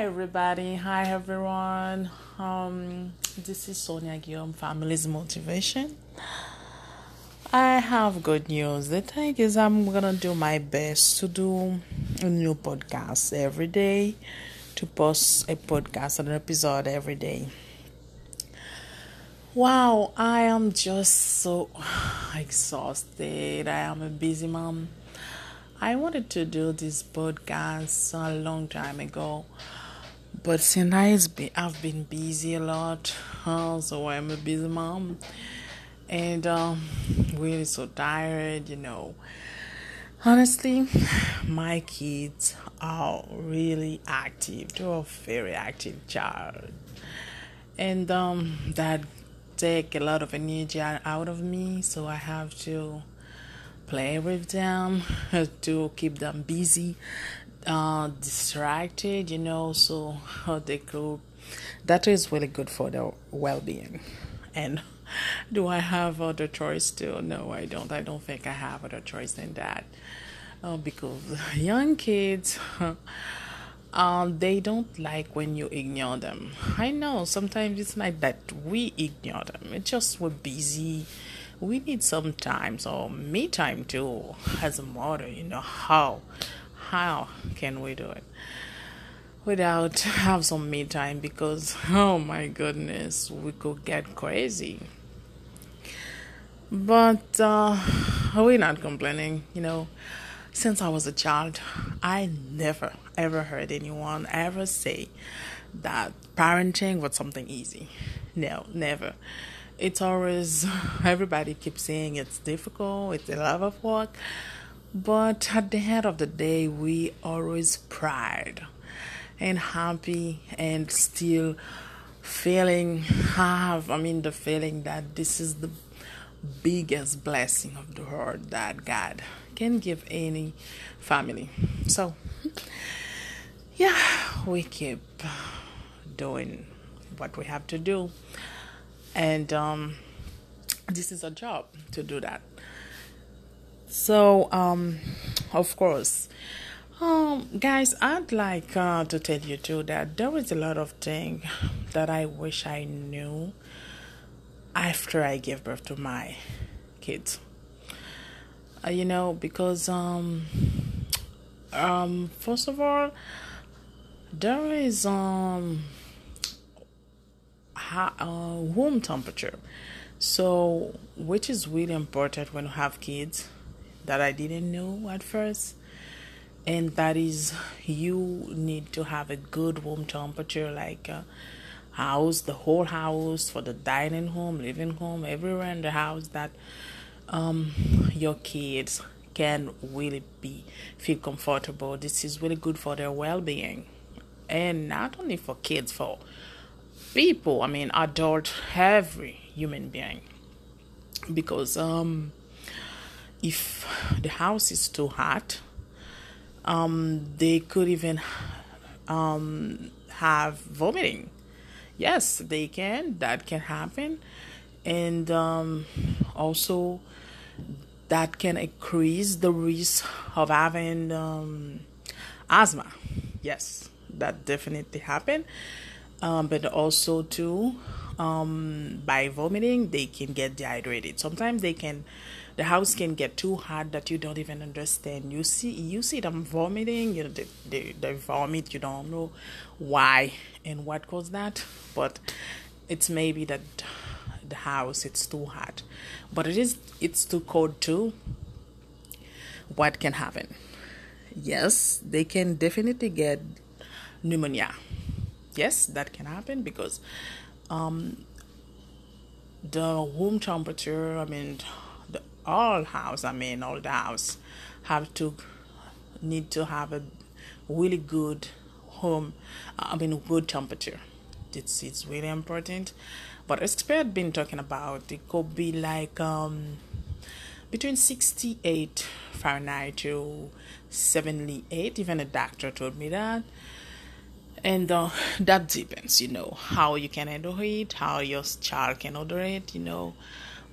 Hi everybody. Hi everyone. Um, this is Sonia Guillaume, Family's Motivation. I have good news. The thing is, I'm gonna do my best to do a new podcast every day, to post a podcast, an episode every day. Wow, I am just so exhausted. I am a busy mom. I wanted to do this podcast a long time ago, but since I've been, I've been busy a lot, uh, so I'm a busy mom, and um, really so tired, you know. Honestly, my kids are really active. They're a very active child, and um, that take a lot of energy out of me. So I have to play with them to keep them busy, uh, distracted, you know, so they could. That is really good for their well being. And do I have other choice too? No, I don't. I don't think I have other choice than that. Uh, because young kids, um, they don't like when you ignore them. I know sometimes it's like that we ignore them. It's just we're busy we need some time or me time too as a mother you know how how can we do it without have some me time? Because oh my goodness we could get crazy. But uh, we're not complaining you know. Since i was a child i never ever heard anyone ever say that parenting was something easy. No never it's always everybody keeps saying it's difficult, it's a lot of work, but at the end of the day, we always pride and happy and still feeling have I mean the feeling that this is the biggest blessing of the world that God can give any family. So yeah, we keep doing what we have to do and um, this is a job to do that. So, um, of course, um, guys, I'd like uh, to tell you too that there is a lot of things that I wish I knew after I gave birth to my kids. Uh, you know, because um, um, first of all, there is um uh, room temperature. So, which is really important when you have kids that I didn't know at first. And that is, you need to have a good room temperature, like a house, the whole house, for the dining room, living room, everywhere in the house that um, your kids can really be feel comfortable. This is really good for their well being, and not only for kids, for people, I mean, adult, every human being. Because um, if the house is too hot, um, they could even um, have vomiting. Yes, they can. That can happen. And um, also, that can increase the risk of having um, asthma. Yes, that definitely happen um, but also too um, by vomiting they can get dehydrated. Sometimes they can the house can get too hot that you don't even understand. You see you see them vomiting you know they, they, they vomit you don't know why and what caused that but it's maybe that the house it's too hot but it is it's too cold too what can happen? Yes they can definitely get pneumonia yes, that can happen because um, the room temperature, I mean, the all house, I mean, all the house have to need to have a really good home, I mean, good temperature. It's it's really important. But expert been talking about it could be like um between 68 Fahrenheit to 78. Even a doctor told me that and uh, that depends you know how you can handle it how your child can order it you know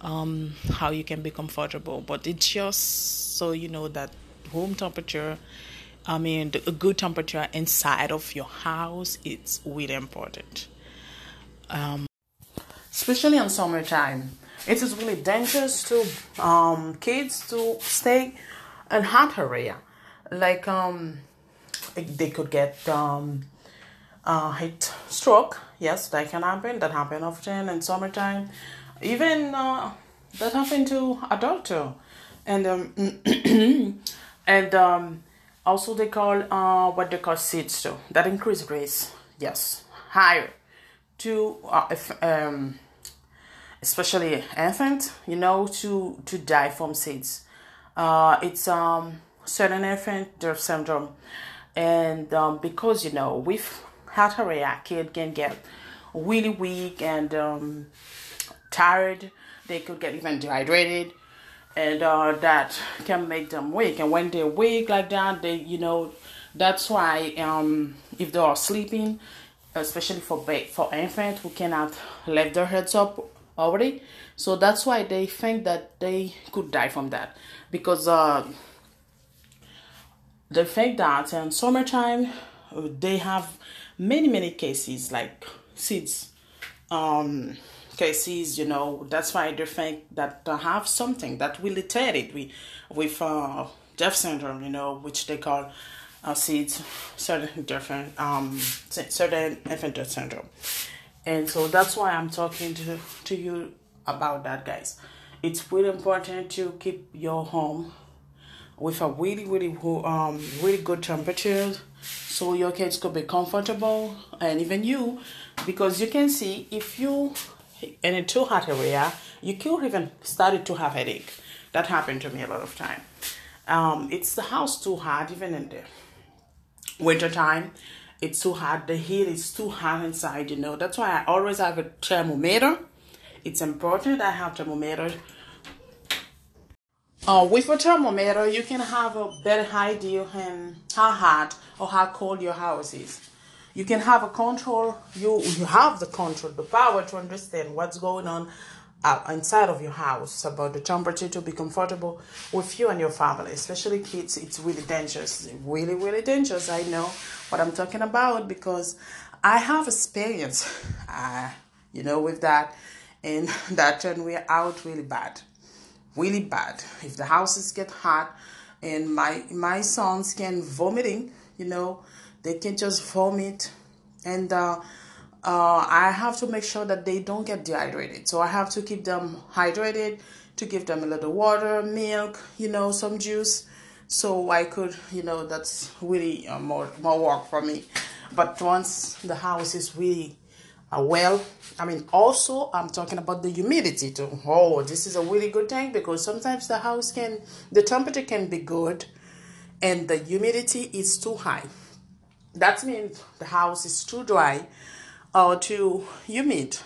um, how you can be comfortable but it's just so you know that room temperature I mean, the, a good temperature inside of your house it's really important. Um, especially in summertime, it is really dangerous to um, kids to stay in hot area. Like um, they could get um, uh, heat stroke. Yes, that can happen. That happen often in summertime. Even uh, that happen to adult too, and um, and um, also they call uh, what they call SIDS too. That increase rates. Yes, higher to uh, if, um, especially infant. You know to to die from SIDS. Uh, it's um certain infant death syndrome, and um, because you know with heart react. kid can get really weak and um, tired. They could get even dehydrated, and uh, that can make them weak. And when they're weak like that, they you know that's why um, if they are sleeping, especially for ba- for infant who cannot lift their heads up already, so that's why they think that they could die from that because uh, they think that in summertime they have many many cases like SIDS. Um cases you know that's why they think that they have something that will related with with uh deaf syndrome you know which they call uh, SIDS certain different um certain infant death syndrome. And so that's why i'm talking to to you about that guys. It's really important to keep your home with a really really um really good temperature so your kids could be comfortable and even you because you can see if you in a too hot area you could even started to have headache. That happened to me a lot of time. Um, it's the house too hot even in the winter time it's too hot the heat is too hot inside you know. That's why i always have a thermometer. It's important i have thermometer uh, with a thermometer, you can have a better idea on how hot or how cold your house is. You can have a control. You you have the control, the power to understand what's going on uh, inside of your house about the temperature to be comfortable with you and your family, especially kids. It's really dangerous, really really dangerous. I know what I'm talking about because I have experience, uh, you know, with that, and that turned out really bad really bad. If the houses get hot and my my sons can vomiting, you know, they can just vomit and uh, uh, I have to make sure that they don't get dehydrated. So I have to keep them hydrated, to give them a little water, milk, you know, some juice. So I could, you know, that's really uh, more more work for me. But once the house is really uh, well i mean also i'm talking about the humidity too. Oh this is a really good thing because sometimes the house can the temperature can be good and the humidity is too high. That means the house is too dry or too humid.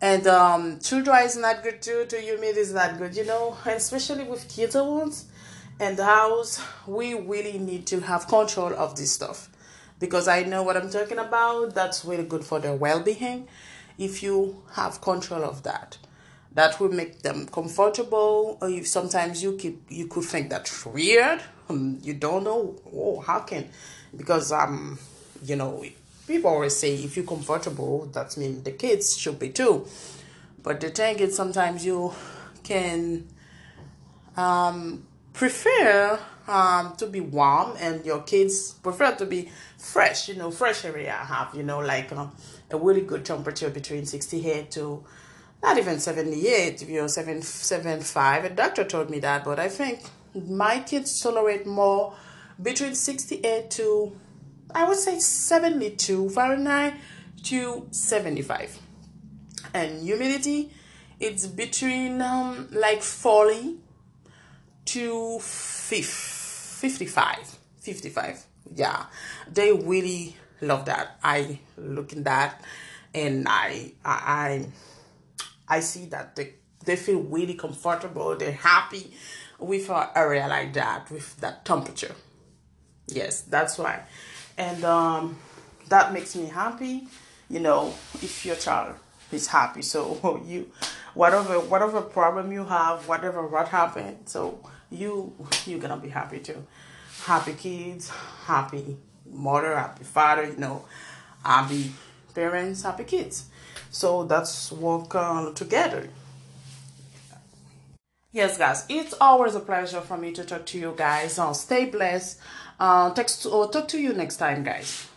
And um, too dry is not good too too humid is not good you know and especially with kids and the house we really need to have control of this stuff because I know what I'm talking about. That's really good for their well being. If you have control of that, that will make them comfortable. Or if sometimes you keep you could think that's weird. Um, you don't know. Oh, how can? Because um, you know, people always say if you're comfortable, that means the kids should be too. But the thing is, sometimes you can um prefer um, to be warm and your kids prefer to be fresh, you know, fresh area I have, you know, like uh, a really good temperature between 68 to not even 78, you know, 7, 75. A doctor told me that, but I think my kids tolerate more between 68 to, I would say 72 Fahrenheit to 75. And humidity, it's between um, like 40 to 55 55 yeah. They really love that. I look in that and i i i see that they they feel really comfortable. They're happy with an area like that with that temperature. Yes that's why. And um that makes me happy. You know if your child is happy. So you whatever whatever problem you have whatever what happened. So you you're gonna be happy too happy kids, happy mother, happy father, you know, happy parents, happy kids. So that's work uh, together. Yes, guys, it's always a pleasure for me to talk to you guys. Uh, stay blessed. Uh, text or talk to you next time, guys.